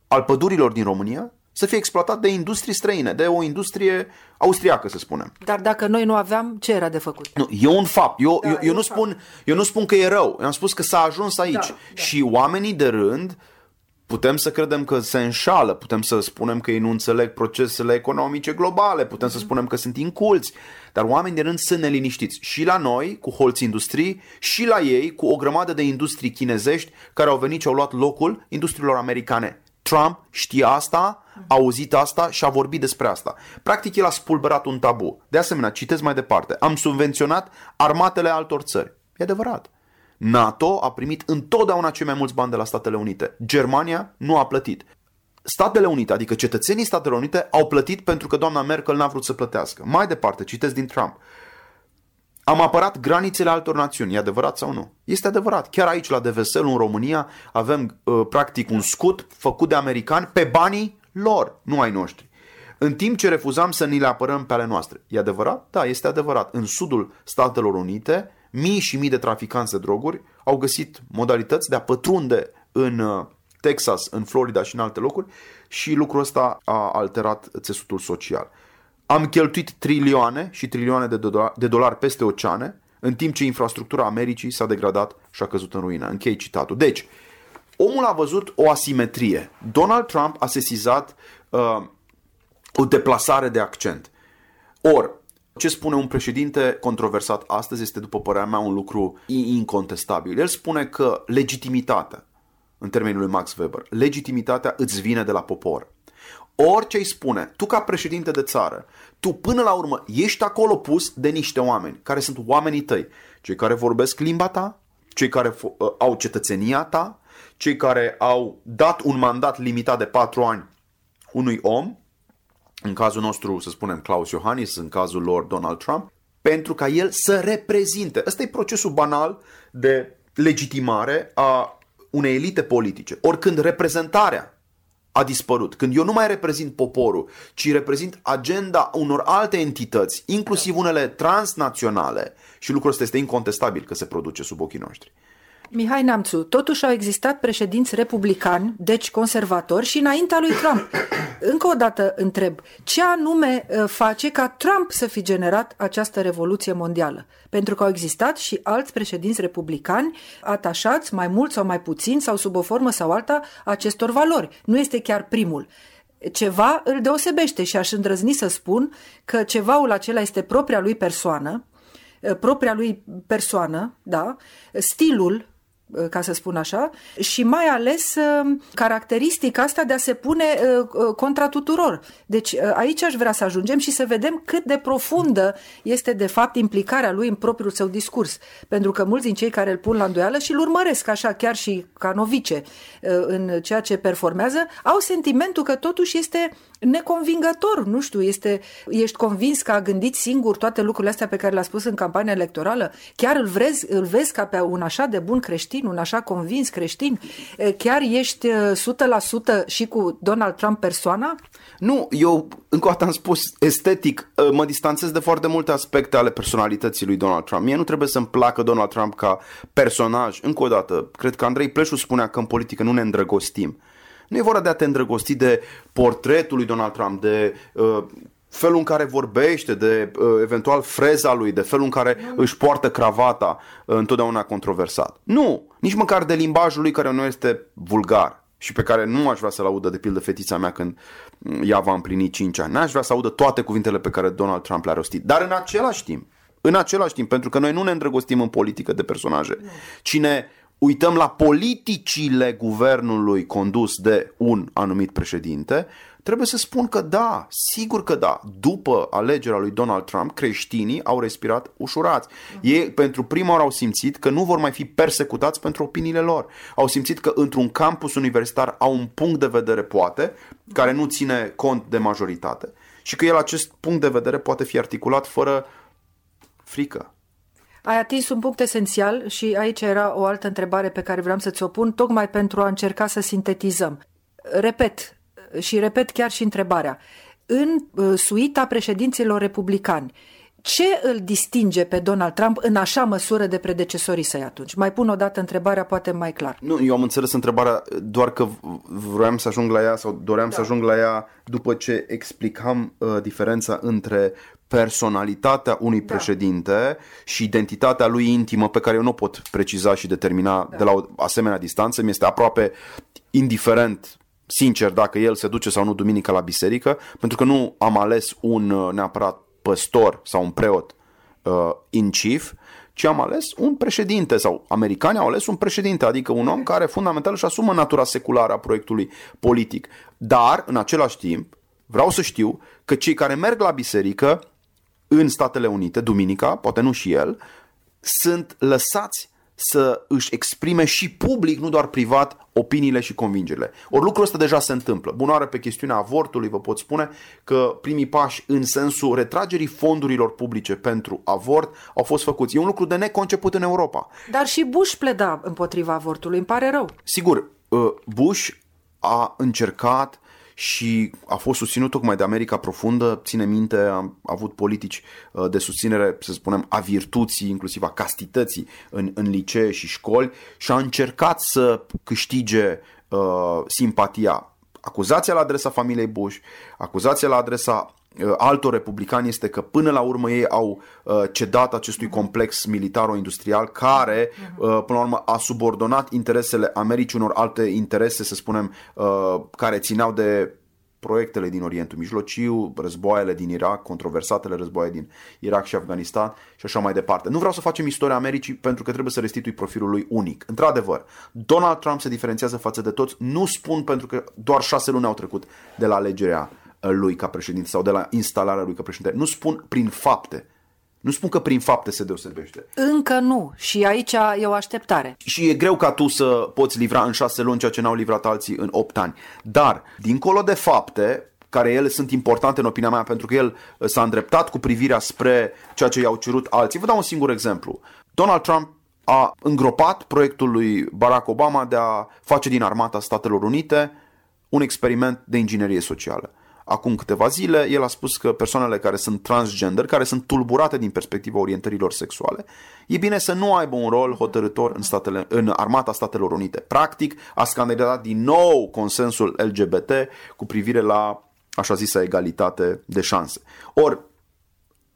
al pădurilor din România, să fie exploatat de industrie străine, de o industrie austriacă, să spunem. Dar dacă noi nu aveam, ce era de făcut? Nu, e un fapt. Eu, da, eu, eu, nu, spun, eu nu spun că e rău. Eu am spus că s-a ajuns aici. Da, da. Și oamenii de rând putem să credem că se înșală, putem să spunem că ei nu înțeleg procesele economice globale, putem mm-hmm. să mhm. spunem că sunt inculți, dar oamenii de rând sunt neliniștiți. Și la noi, cu holți industrii, și la ei, cu o grămadă de industrii chinezești care au venit și au luat locul industriilor americane. Trump știa asta, a auzit asta și a vorbit despre asta. Practic el a spulberat un tabu. De asemenea, citesc mai departe, am subvenționat armatele altor țări. E adevărat. NATO a primit întotdeauna cei mai mulți bani de la Statele Unite. Germania nu a plătit. Statele Unite, adică cetățenii Statelor Unite, au plătit pentru că doamna Merkel n-a vrut să plătească. Mai departe, citesc din Trump. Am apărat granițele altor națiuni, e adevărat sau nu? Este adevărat. Chiar aici, la Devesel, în România, avem uh, practic un scut făcut de americani pe banii lor, nu ai noștri. În timp ce refuzam să ni le apărăm pe ale noastre. E adevărat? Da, este adevărat. În sudul Statelor Unite, mii și mii de traficanți de droguri au găsit modalități de a pătrunde în uh, Texas, în Florida și în alte locuri și lucrul ăsta a alterat țesutul social. Am cheltuit trilioane și trilioane de, dolar, de dolari peste oceane, în timp ce infrastructura Americii s-a degradat și a căzut în ruină. Închei citatul. Deci, omul a văzut o asimetrie. Donald Trump a sesizat uh, o deplasare de accent. Or, ce spune un președinte controversat astăzi este, după părerea mea, un lucru incontestabil. El spune că legitimitatea, în termenul lui Max Weber, legitimitatea îți vine de la popor. Orice îi spune, tu ca președinte de țară, tu până la urmă ești acolo pus de niște oameni, care sunt oamenii tăi, cei care vorbesc limba ta, cei care uh, au cetățenia ta, cei care au dat un mandat limitat de patru ani unui om, în cazul nostru, să spunem, Klaus Iohannis, în cazul lor Donald Trump, pentru ca el să reprezinte. Ăsta e procesul banal de legitimare a unei elite politice. Oricând reprezentarea a dispărut, când eu nu mai reprezint poporul, ci reprezint agenda unor alte entități, inclusiv unele transnaționale, și lucrul ăsta este incontestabil că se produce sub ochii noștri. Mihai Namțu, totuși au existat președinți republicani, deci conservatori, și înaintea lui Trump. Încă o dată întreb, ce anume uh, face ca Trump să fi generat această revoluție mondială? Pentru că au existat și alți președinți republicani atașați mai mult sau mai puțin sau sub o formă sau alta acestor valori. Nu este chiar primul ceva îl deosebește și aș îndrăzni să spun că cevaul acela este propria lui persoană, uh, propria lui persoană, da, stilul Uh, ca să spun așa, și mai ales uh, caracteristica asta de a se pune uh, contra tuturor. Deci aici aș vrea să ajungem și să vedem cât de profundă este de fapt implicarea lui în propriul său discurs. Pentru că mulți din cei care îl pun la îndoială și îl urmăresc așa chiar și ca novice în ceea ce performează, au sentimentul că totuși este neconvingător, nu știu, este, ești convins că a gândit singur toate lucrurile astea pe care le-a spus în campania electorală? Chiar îl vezi, îl vezi ca pe un așa de bun creștin, un așa convins creștin? Chiar ești 100% și cu Donald Trump persoana? Nu, eu încă o dată am spus estetic, mă distanțez de foarte multe aspecte ale personalității lui Donald Trump. Mie nu trebuie să-mi placă Donald Trump ca personaj. Încă o dată, cred că Andrei Pleșu spunea că în politică nu ne îndrăgostim. Nu e vorba de a te îndrăgosti de portretul lui Donald Trump, de uh, felul în care vorbește, de uh, eventual freza lui, de felul în care nu. își poartă cravata, uh, întotdeauna controversat. Nu, nici măcar de limbajul lui care nu este vulgar și pe care nu aș vrea să-l audă de pildă fetița mea când ea va împlini 5 ani. N-aș vrea să audă toate cuvintele pe care Donald Trump le-a rostit. Dar în același timp, în același timp, pentru că noi nu ne îndrăgostim în politică de personaje, cine uităm la politicile guvernului condus de un anumit președinte, trebuie să spun că da, sigur că da. După alegerea lui Donald Trump, creștinii au respirat ușurați. Ei pentru prima oară au simțit că nu vor mai fi persecutați pentru opiniile lor. Au simțit că într-un campus universitar au un punct de vedere, poate, care nu ține cont de majoritate și că el acest punct de vedere poate fi articulat fără frică, ai atins un punct esențial și aici era o altă întrebare pe care vreau să ți-o pun, tocmai pentru a încerca să sintetizăm. Repet, și repet chiar și întrebarea. În uh, suita președinților republicani, ce îl distinge pe Donald Trump în așa măsură de predecesorii săi atunci? Mai pun o dată întrebarea, poate mai clar. Nu, eu am înțeles întrebarea doar că vroiam să ajung la ea sau doream da. să ajung la ea după ce explicam uh, diferența între personalitatea unui da. președinte și identitatea lui intimă pe care eu nu pot preciza și determina da. de la o asemenea distanță. Mi este aproape indiferent sincer dacă el se duce sau nu duminică la biserică, pentru că nu am ales un uh, neapărat păstor sau un preot uh, in chief, ci am ales un președinte sau americanii au ales un președinte, adică un om care fundamental își asumă natura seculară a proiectului politic. Dar, în același timp, vreau să știu că cei care merg la biserică în Statele Unite, duminica, poate nu și el, sunt lăsați să își exprime și public, nu doar privat, opiniile și convingerile. Ori lucrul ăsta deja se întâmplă. Bunoară pe chestiunea avortului, vă pot spune că primii pași în sensul retragerii fondurilor publice pentru avort au fost făcuți. E un lucru de neconceput în Europa. Dar și Bush pleda împotriva avortului, îmi pare rău. Sigur, uh, Bush a încercat și a fost susținut tocmai de America Profundă. Ține minte, am avut politici uh, de susținere, să spunem, a virtuții, inclusiv a castității în, în licee și școli și a încercat să câștige uh, simpatia. Acuzația la adresa familiei Bush, acuzația la adresa uh, altor republicani este că până la urmă ei au uh, cedat acestui complex militar-industrial care uh, până la urmă a subordonat interesele Americii unor alte interese, să spunem, care țineau de proiectele din Orientul Mijlociu, războaiele din Irak, controversatele războaie din Irak și Afganistan și așa mai departe. Nu vreau să facem istoria Americii pentru că trebuie să restitui profilul lui unic. Într-adevăr, Donald Trump se diferențiază față de toți. Nu spun pentru că doar șase luni au trecut de la alegerea lui ca președinte sau de la instalarea lui ca președinte. Nu spun prin fapte. Nu spun că prin fapte se deosebește. Încă nu. Și aici e o așteptare. Și e greu ca tu să poți livra în șase luni ceea ce n-au livrat alții în opt ani. Dar, dincolo de fapte, care ele sunt importante în opinia mea pentru că el uh, s-a îndreptat cu privirea spre ceea ce i-au cerut alții. Vă dau un singur exemplu. Donald Trump a îngropat proiectul lui Barack Obama de a face din armata Statelor Unite un experiment de inginerie socială. Acum câteva zile, el a spus că persoanele care sunt transgender, care sunt tulburate din perspectiva orientărilor sexuale, e bine să nu aibă un rol hotărător în, statele, în armata Statelor Unite. Practic, a scandalat din nou consensul LGBT cu privire la așa zisă egalitate de șanse. Ori,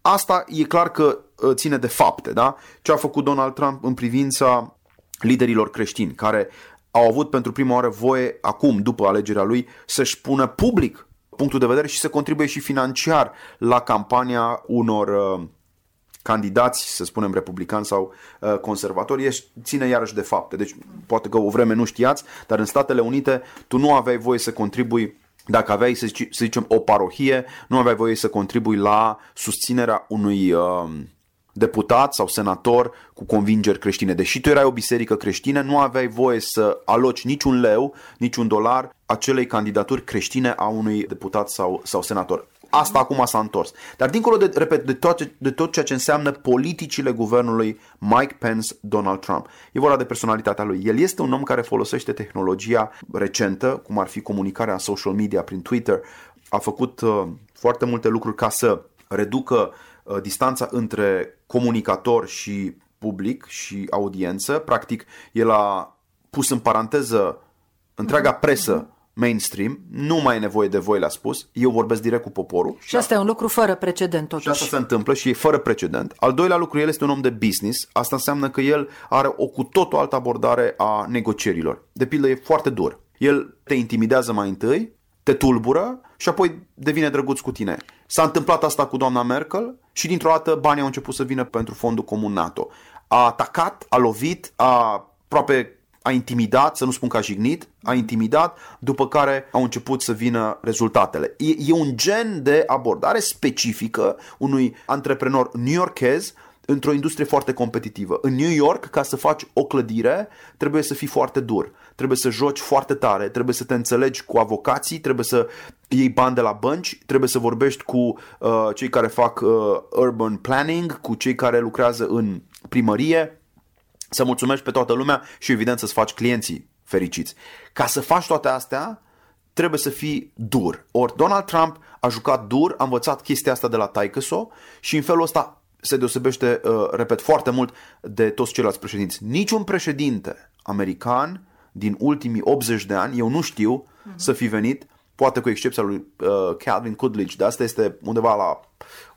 asta e clar că uh, ține de fapte, da? Ce a făcut Donald Trump în privința liderilor creștini, care au avut pentru prima oară voie, acum, după alegerea lui, să-și pună public punctul de vedere și să contribuie și financiar la campania unor uh, candidați, să spunem republicani sau uh, conservatori, ești, ține iarăși de fapte. Deci poate că o vreme nu știați, dar în Statele Unite tu nu aveai voie să contribui dacă aveai, să, zic, să zicem, o parohie, nu aveai voie să contribui la susținerea unui uh, deputat sau senator cu convingeri creștine. Deși tu erai o biserică creștină, nu aveai voie să aloci niciun leu, niciun dolar acelei candidaturi creștine a unui deputat sau, sau senator. Asta acum s-a întors. Dar dincolo de, repet, de, tot, de tot ceea ce înseamnă politicile guvernului Mike Pence, Donald Trump. E vorba de personalitatea lui. El este un om care folosește tehnologia recentă, cum ar fi comunicarea în social media prin Twitter. A făcut uh, foarte multe lucruri ca să reducă uh, distanța între comunicator și public și audiență. Practic, el a pus în paranteză întreaga presă mainstream, nu mai e nevoie de voi, le-a spus, eu vorbesc direct cu poporul. Și asta e un lucru fără precedent totuși. Și asta se întâmplă și e fără precedent. Al doilea lucru, el este un om de business, asta înseamnă că el are o cu totul altă abordare a negocierilor. De pildă, e foarte dur. El te intimidează mai întâi, te tulbură și apoi devine drăguț cu tine. S-a întâmplat asta cu doamna Merkel și dintr-o dată banii au început să vină pentru fondul comun NATO. A atacat, a lovit, a aproape a intimidat, să nu spun că a jignit, a intimidat, după care au început să vină rezultatele. E, e un gen de abordare specifică unui antreprenor new-yorkez într-o industrie foarte competitivă. În New York, ca să faci o clădire, trebuie să fii foarte dur, trebuie să joci foarte tare, trebuie să te înțelegi cu avocații, trebuie să iei bani de la bănci, trebuie să vorbești cu uh, cei care fac uh, urban planning, cu cei care lucrează în primărie, să mulțumești pe toată lumea și evident să-ți faci clienții fericiți. Ca să faci toate astea, trebuie să fii dur. Ori Donald Trump a jucat dur, a învățat chestia asta de la Taikeso și în felul ăsta se deosebește, uh, repet, foarte mult de toți ceilalți președinți. Niciun președinte american din ultimii 80 de ani, eu nu știu uh-huh. să fi venit, poate cu excepția lui uh, Calvin Coolidge, dar asta este undeva la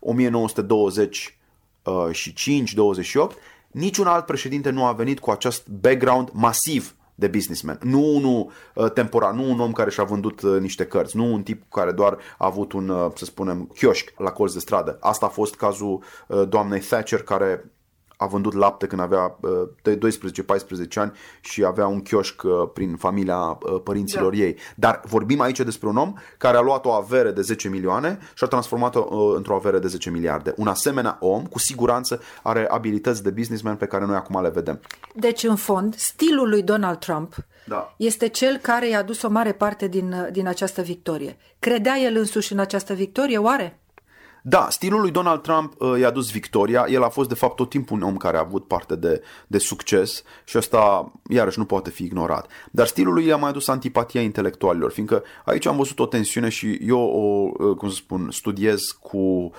1920 uh, și 5-28, Niciun alt președinte nu a venit cu acest background masiv de businessman. Nu unul uh, temporar, nu un om care și-a vândut uh, niște cărți, nu un tip care doar a avut un, uh, să spunem, chioșc la colț de stradă. Asta a fost cazul uh, doamnei Thatcher care a vândut lapte când avea uh, de 12-14 ani și avea un chioșc uh, prin familia uh, părinților da. ei. Dar vorbim aici despre un om care a luat o avere de 10 milioane și a transformat-o într-o avere de 10 miliarde. Un asemenea om, cu siguranță, are abilități de businessman pe care noi acum le vedem. Deci, în fond, stilul lui Donald Trump da. este cel care i-a dus o mare parte din, din această victorie. Credea el însuși în această victorie, oare? Da, stilul lui Donald Trump uh, i-a dus victoria. El a fost de fapt tot timpul un om care a avut parte de, de succes și asta iarăși nu poate fi ignorat. Dar stilul lui i-a mai adus antipatia intelectualilor, fiindcă aici am văzut o tensiune și eu o, uh, cum să spun, studiez cu um,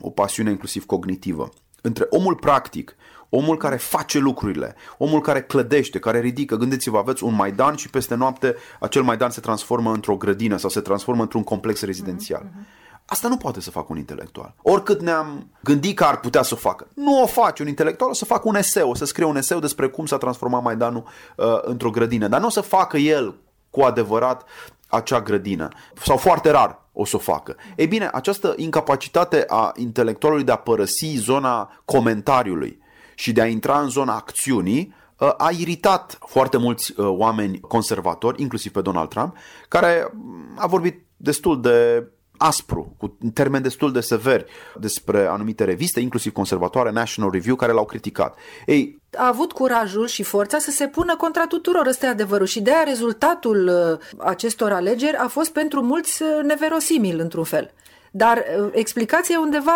o pasiune inclusiv cognitivă. Între omul practic, omul care face lucrurile, omul care clădește, care ridică. Gândiți-vă, aveți un Maidan și peste noapte acel Maidan se transformă într-o grădină sau se transformă într-un complex rezidențial. Mm-hmm. Asta nu poate să facă un intelectual. Oricât ne-am gândit că ar putea să o facă. Nu o face un intelectual, o să facă un eseu, o să scrie un eseu despre cum s-a transformat Maidanul uh, într-o grădină. Dar nu o să facă el cu adevărat acea grădină. Sau foarte rar o să o facă. Ei bine, această incapacitate a intelectualului de a părăsi zona comentariului și de a intra în zona acțiunii uh, a iritat foarte mulți uh, oameni conservatori, inclusiv pe Donald Trump, care a vorbit destul de aspru, cu termeni destul de severi despre anumite reviste, inclusiv conservatoare, National Review, care l-au criticat. Ei, a avut curajul și forța să se pună contra tuturor, ăsta e adevărul. Și de aia rezultatul uh, acestor alegeri a fost pentru mulți uh, neverosimil, într-un fel. Dar uh, explicația e undeva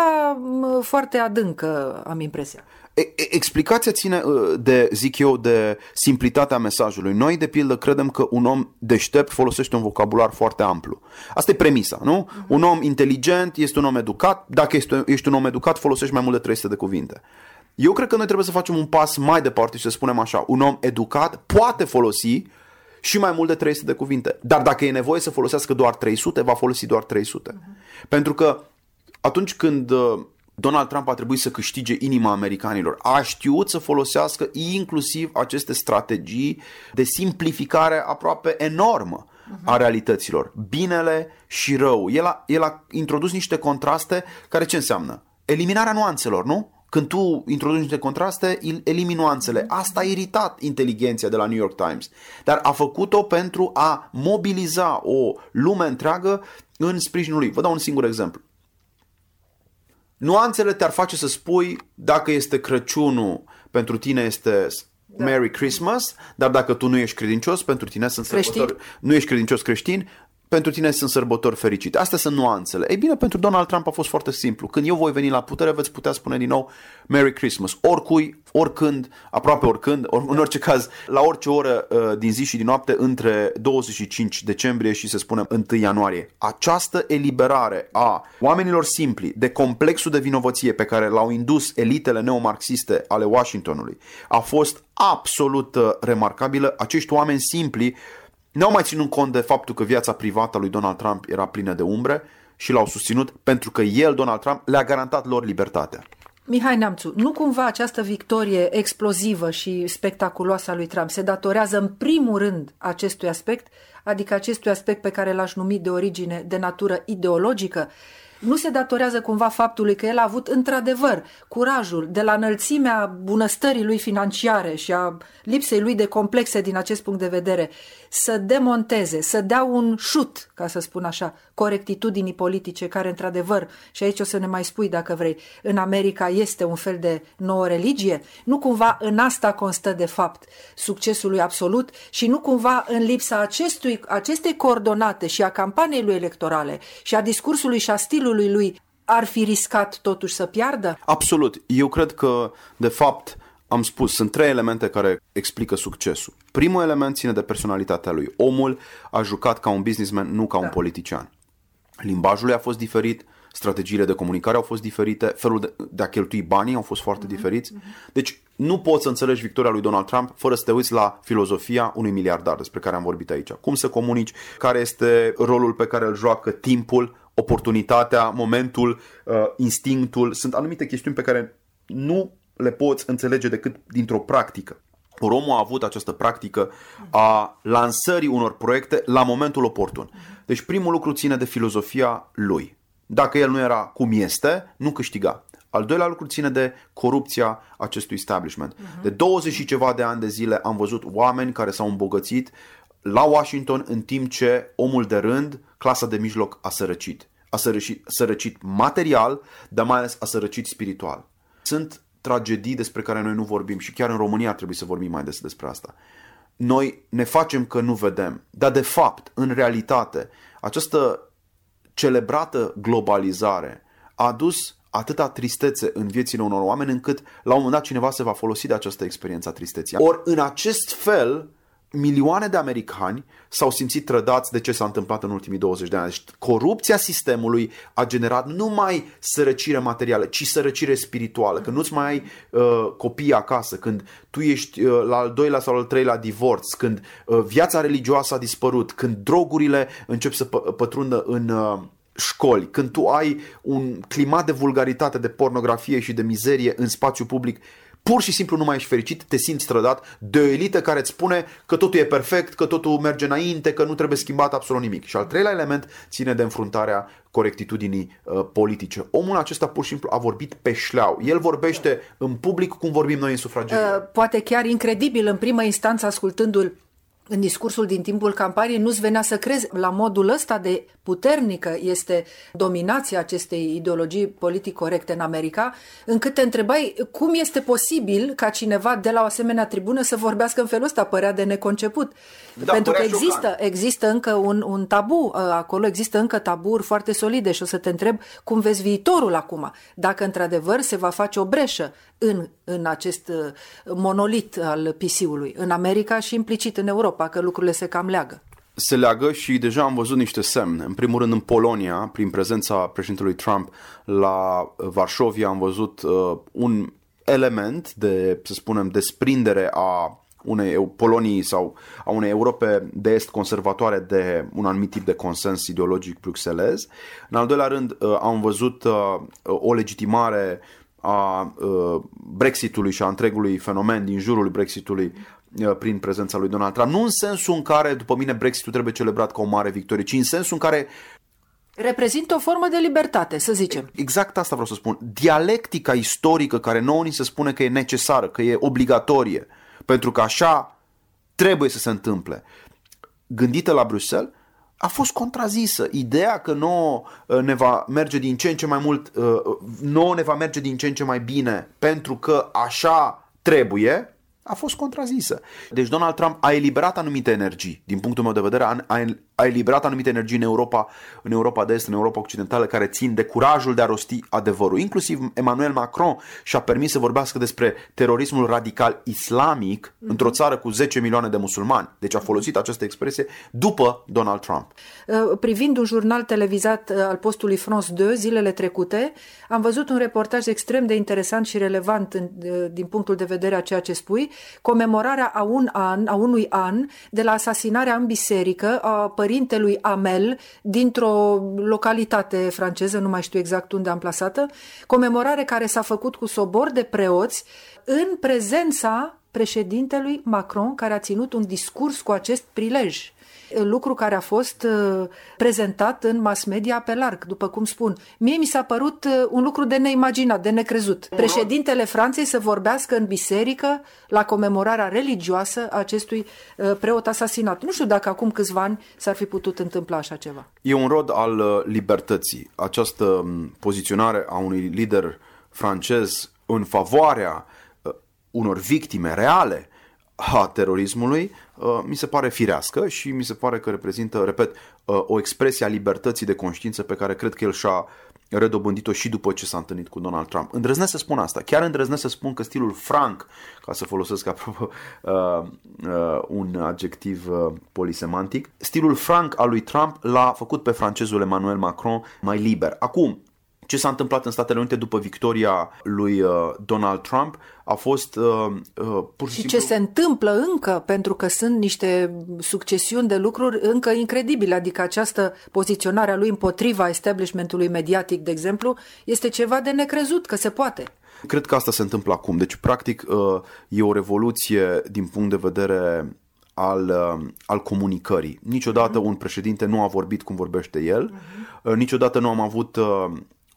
foarte adâncă, am impresia. Explicația ține uh, de, zic eu, de simplitatea mesajului. Noi, de pildă, credem că un om deștept folosește un vocabular foarte amplu. Asta e premisa, nu? Uh-huh. Un om inteligent este un om educat. Dacă ești, ești un om educat, folosești mai mult de 300 de cuvinte. Eu cred că noi trebuie să facem un pas mai departe și să spunem așa, un om educat poate folosi și mai mult de 300 de cuvinte. Dar dacă e nevoie să folosească doar 300, va folosi doar 300. Uh-huh. Pentru că atunci când uh, Donald Trump a trebuit să câștige inima americanilor. A știut să folosească inclusiv aceste strategii de simplificare aproape enormă a realităților. Binele și rău. El a, el a introdus niște contraste care ce înseamnă? Eliminarea nuanțelor, nu? Când tu introduci niște contraste, elimini nuanțele. Asta a iritat inteligenția de la New York Times. Dar a făcut-o pentru a mobiliza o lume întreagă în sprijinul lui. Vă dau un singur exemplu. Nuanțele te-ar face să spui dacă este Crăciunul, pentru tine este da. Merry Christmas, dar dacă tu nu ești credincios, pentru tine sunt sărbători, nu ești credincios creștin, pentru tine sunt sărbători fericite. Astea sunt nuanțele. Ei bine, pentru Donald Trump a fost foarte simplu. Când eu voi veni la putere, veți putea spune din nou Merry Christmas. Oricui, oricând, aproape oricând, or, în orice caz, la orice oră uh, din zi și din noapte, între 25 decembrie și să spunem 1 ianuarie. Această eliberare a oamenilor simpli de complexul de vinovăție pe care l-au indus elitele neomarxiste ale Washingtonului a fost absolut uh, remarcabilă. Acești oameni simpli N-au mai ținut cont de faptul că viața privată a lui Donald Trump era plină de umbre și l-au susținut pentru că el, Donald Trump, le-a garantat lor libertatea. Mihai Neamțu, nu cumva această victorie explozivă și spectaculoasă a lui Trump se datorează în primul rând acestui aspect, adică acestui aspect pe care l-aș numi de origine de natură ideologică? Nu se datorează cumva faptului că el a avut într-adevăr curajul de la înălțimea bunăstării lui financiare și a lipsei lui de complexe din acest punct de vedere să demonteze, să dea un șut, ca să spun așa, corectitudinii politice care într-adevăr, și aici o să ne mai spui dacă vrei, în America este un fel de nouă religie, nu cumva în asta constă de fapt succesul lui absolut și nu cumva în lipsa acestui, acestei coordonate și a campaniei lui electorale și a discursului și a stilului lui ar fi riscat totuși să piardă? Absolut. Eu cred că, de fapt, am spus, sunt trei elemente care explică succesul. Primul element ține de personalitatea lui. Omul a jucat ca un businessman, nu ca da. un politician. Limbajul lui a fost diferit, strategiile de comunicare au fost diferite, felul de, de a cheltui banii au fost foarte mm-hmm. diferiți. Mm-hmm. Deci nu poți să înțelegi victoria lui Donald Trump fără să te uiți la filozofia unui miliardar despre care am vorbit aici. Cum să comunici, care este rolul pe care îl joacă timpul, oportunitatea, momentul, uh, instinctul. Sunt anumite chestiuni pe care nu le poți înțelege decât dintr-o practică. Romul a avut această practică a lansării unor proiecte la momentul oportun. Deci primul lucru ține de filozofia lui. Dacă el nu era cum este, nu câștiga. Al doilea lucru ține de corupția acestui establishment. De 20 și ceva de ani de zile am văzut oameni care s-au îmbogățit la Washington în timp ce omul de rând, clasa de mijloc, a sărăcit. A sărăcit, sărăcit material, dar mai ales a sărăcit spiritual. Sunt tragedii despre care noi nu vorbim și chiar în România ar trebui să vorbim mai des despre asta. Noi ne facem că nu vedem, dar de fapt, în realitate, această celebrată globalizare a adus atâta tristețe în viețile unor oameni încât la un moment dat cineva se va folosi de această experiență a tristeții. Ori în acest fel milioane de americani s-au simțit trădați de ce s-a întâmplat în ultimii 20 de ani. Deci corupția sistemului a generat nu numai sărăcire materială, ci sărăcire spirituală. Când nu-ți mai ai uh, copii acasă, când tu ești uh, la al doilea sau al treilea divorț, când uh, viața religioasă a dispărut, când drogurile încep să pă- pătrundă în... Uh, școli, când tu ai un climat de vulgaritate, de pornografie și de mizerie în spațiu public, pur și simplu nu mai ești fericit, te simți trădat de o elită care îți spune că totul e perfect, că totul merge înainte, că nu trebuie schimbat absolut nimic. Și al treilea element ține de înfruntarea corectitudinii uh, politice. Omul acesta pur și simplu a vorbit pe șleau. El vorbește în public cum vorbim noi în sufragerie. Uh, poate chiar incredibil în primă instanță ascultându-l în discursul din timpul campaniei nu-ți venea să crezi la modul ăsta de puternică este dominația acestei ideologii politic corecte în America, încât te întrebai cum este posibil ca cineva de la o asemenea tribună să vorbească în felul ăsta, părea de neconceput. Da, Pentru că există, există încă un, un tabu, ă, acolo există încă taburi foarte solide și o să te întreb cum vezi viitorul acum, dacă într-adevăr se va face o breșă în, în acest ă, monolit al PC-ului, în America și implicit în Europa, că lucrurile se cam leagă se leagă și deja am văzut niște semne. În primul rând în Polonia, prin prezența președintelui Trump la Varșovia, am văzut uh, un element de, să spunem, desprindere a unei Polonii sau a unei Europe de est conservatoare de un anumit tip de consens ideologic bruxelez. În al doilea rând, uh, am văzut uh, o legitimare a uh, Brexitului și a întregului fenomen din jurul Brexitului Uh, prin prezența lui Donald Trump. Nu în sensul în care, după mine, Brexitul trebuie celebrat ca o mare victorie, ci în sensul în care Reprezintă o formă de libertate, să zicem. Exact asta vreau să spun. Dialectica istorică care nouă ni se spune că e necesară, că e obligatorie, pentru că așa trebuie să se întâmple, gândită la Bruxelles, a fost contrazisă. Ideea că nouă uh, ne va merge din ce în ce mai mult, uh, nouă ne va merge din ce în ce mai bine pentru că așa trebuie, a fost contrazisă. Deci Donald Trump a eliberat anumite energii, din punctul meu de vedere, a, a eliberat anumite energii în Europa, în Europa de Est, în Europa Occidentală, care țin de curajul de a rosti adevărul. Inclusiv Emmanuel Macron și-a permis să vorbească despre terorismul radical islamic mm-hmm. într-o țară cu 10 milioane de musulmani. Deci a folosit această expresie după Donald Trump. Uh, privind un jurnal televizat uh, al postului France 2 zilele trecute, am văzut un reportaj extrem de interesant și relevant uh, din punctul de vedere a ceea ce spui, comemorarea a, un an, a unui an de la asasinarea în biserică a părintelui Amel dintr-o localitate franceză, nu mai știu exact unde am plasată, comemorare care s-a făcut cu sobor de preoți în prezența președintelui Macron, care a ținut un discurs cu acest prilej lucru care a fost uh, prezentat în mass media pe larg, după cum spun. Mie mi s-a părut uh, un lucru de neimaginat, de necrezut. Președintele Franței să vorbească în biserică la comemorarea religioasă a acestui uh, preot asasinat. Nu știu dacă acum câțiva ani s-ar fi putut întâmpla așa ceva. E un rod al libertății. Această um, poziționare a unui lider francez în favoarea unor victime reale a terorismului uh, mi se pare firească și mi se pare că reprezintă, repet, uh, o expresie a libertății de conștiință pe care cred că el și-a redobândit-o și după ce s-a întâlnit cu Donald Trump. Îndrăznesc să spun asta. Chiar îndrăznesc să spun că stilul franc, ca să folosesc apropo uh, uh, un adjectiv uh, polisemantic, stilul franc al lui Trump l-a făcut pe francezul Emmanuel Macron mai liber. Acum, ce s-a întâmplat în Statele Unite după victoria lui uh, Donald Trump a fost uh, uh, pur și, și simplu... ce se întâmplă încă, pentru că sunt niște succesiuni de lucruri încă incredibile, adică această poziționare a lui împotriva establishmentului mediatic, de exemplu, este ceva de necrezut că se poate. Cred că asta se întâmplă acum. Deci, practic, uh, e o revoluție din punct de vedere al, uh, al comunicării. Niciodată uh-huh. un președinte nu a vorbit cum vorbește el, uh-huh. niciodată nu am avut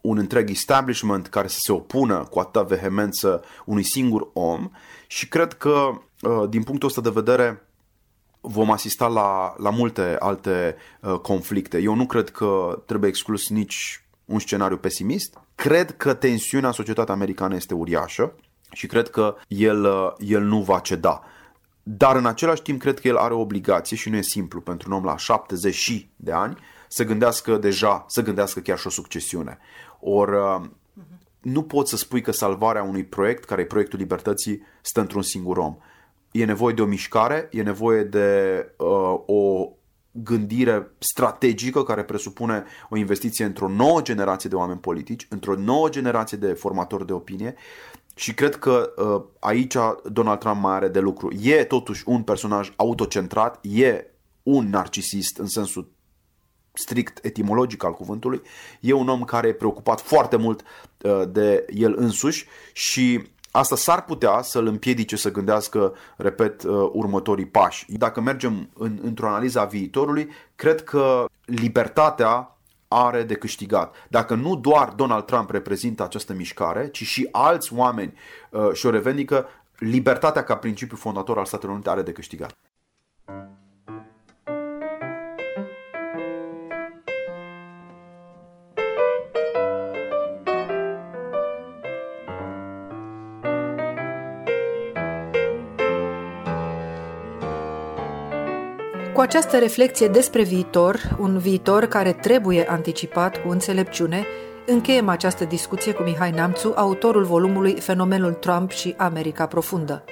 un întreg establishment care să se opună cu atâta vehemență unui singur om și cred că uh, din punctul ăsta de vedere vom asista la, la multe alte uh, conflicte. Eu nu cred că trebuie exclus nici un scenariu pesimist. Cred că tensiunea în societatea americană este uriașă și cred că el, uh, el nu va ceda. Dar în același timp cred că el are o obligație și nu e simplu pentru un om la 70 de ani să gândească deja, să gândească chiar și o succesiune. Or, uh, nu poți să spui că salvarea unui proiect, care e proiectul libertății, stă într-un singur om. E nevoie de o mișcare, e nevoie de uh, o gândire strategică care presupune o investiție într-o nouă generație de oameni politici, într-o nouă generație de formatori de opinie și cred că uh, aici Donald Trump mai are de lucru. E totuși un personaj autocentrat, e un narcisist în sensul strict etimologic al cuvântului, e un om care e preocupat foarte mult uh, de el însuși și asta s-ar putea să-l împiedice să gândească, repet, uh, următorii pași. Dacă mergem în, într-o analiză a viitorului, cred că libertatea are de câștigat. Dacă nu doar Donald Trump reprezintă această mișcare, ci și alți oameni uh, și-o revendică, libertatea ca principiu fondator al Statelor Unite are de câștigat. Această reflexie despre viitor, un viitor care trebuie anticipat cu înțelepciune, încheiem această discuție cu Mihai Namțu, autorul volumului Fenomenul Trump și America Profundă.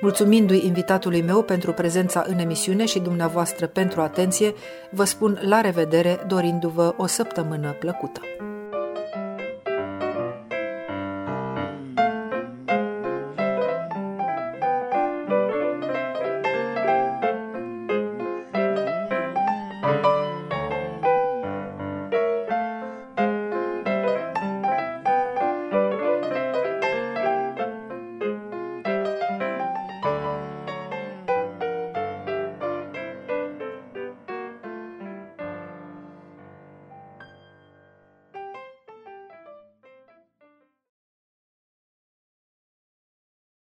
Mulțumindu-i invitatului meu pentru prezența în emisiune și dumneavoastră pentru atenție, vă spun la revedere dorindu-vă o săptămână plăcută.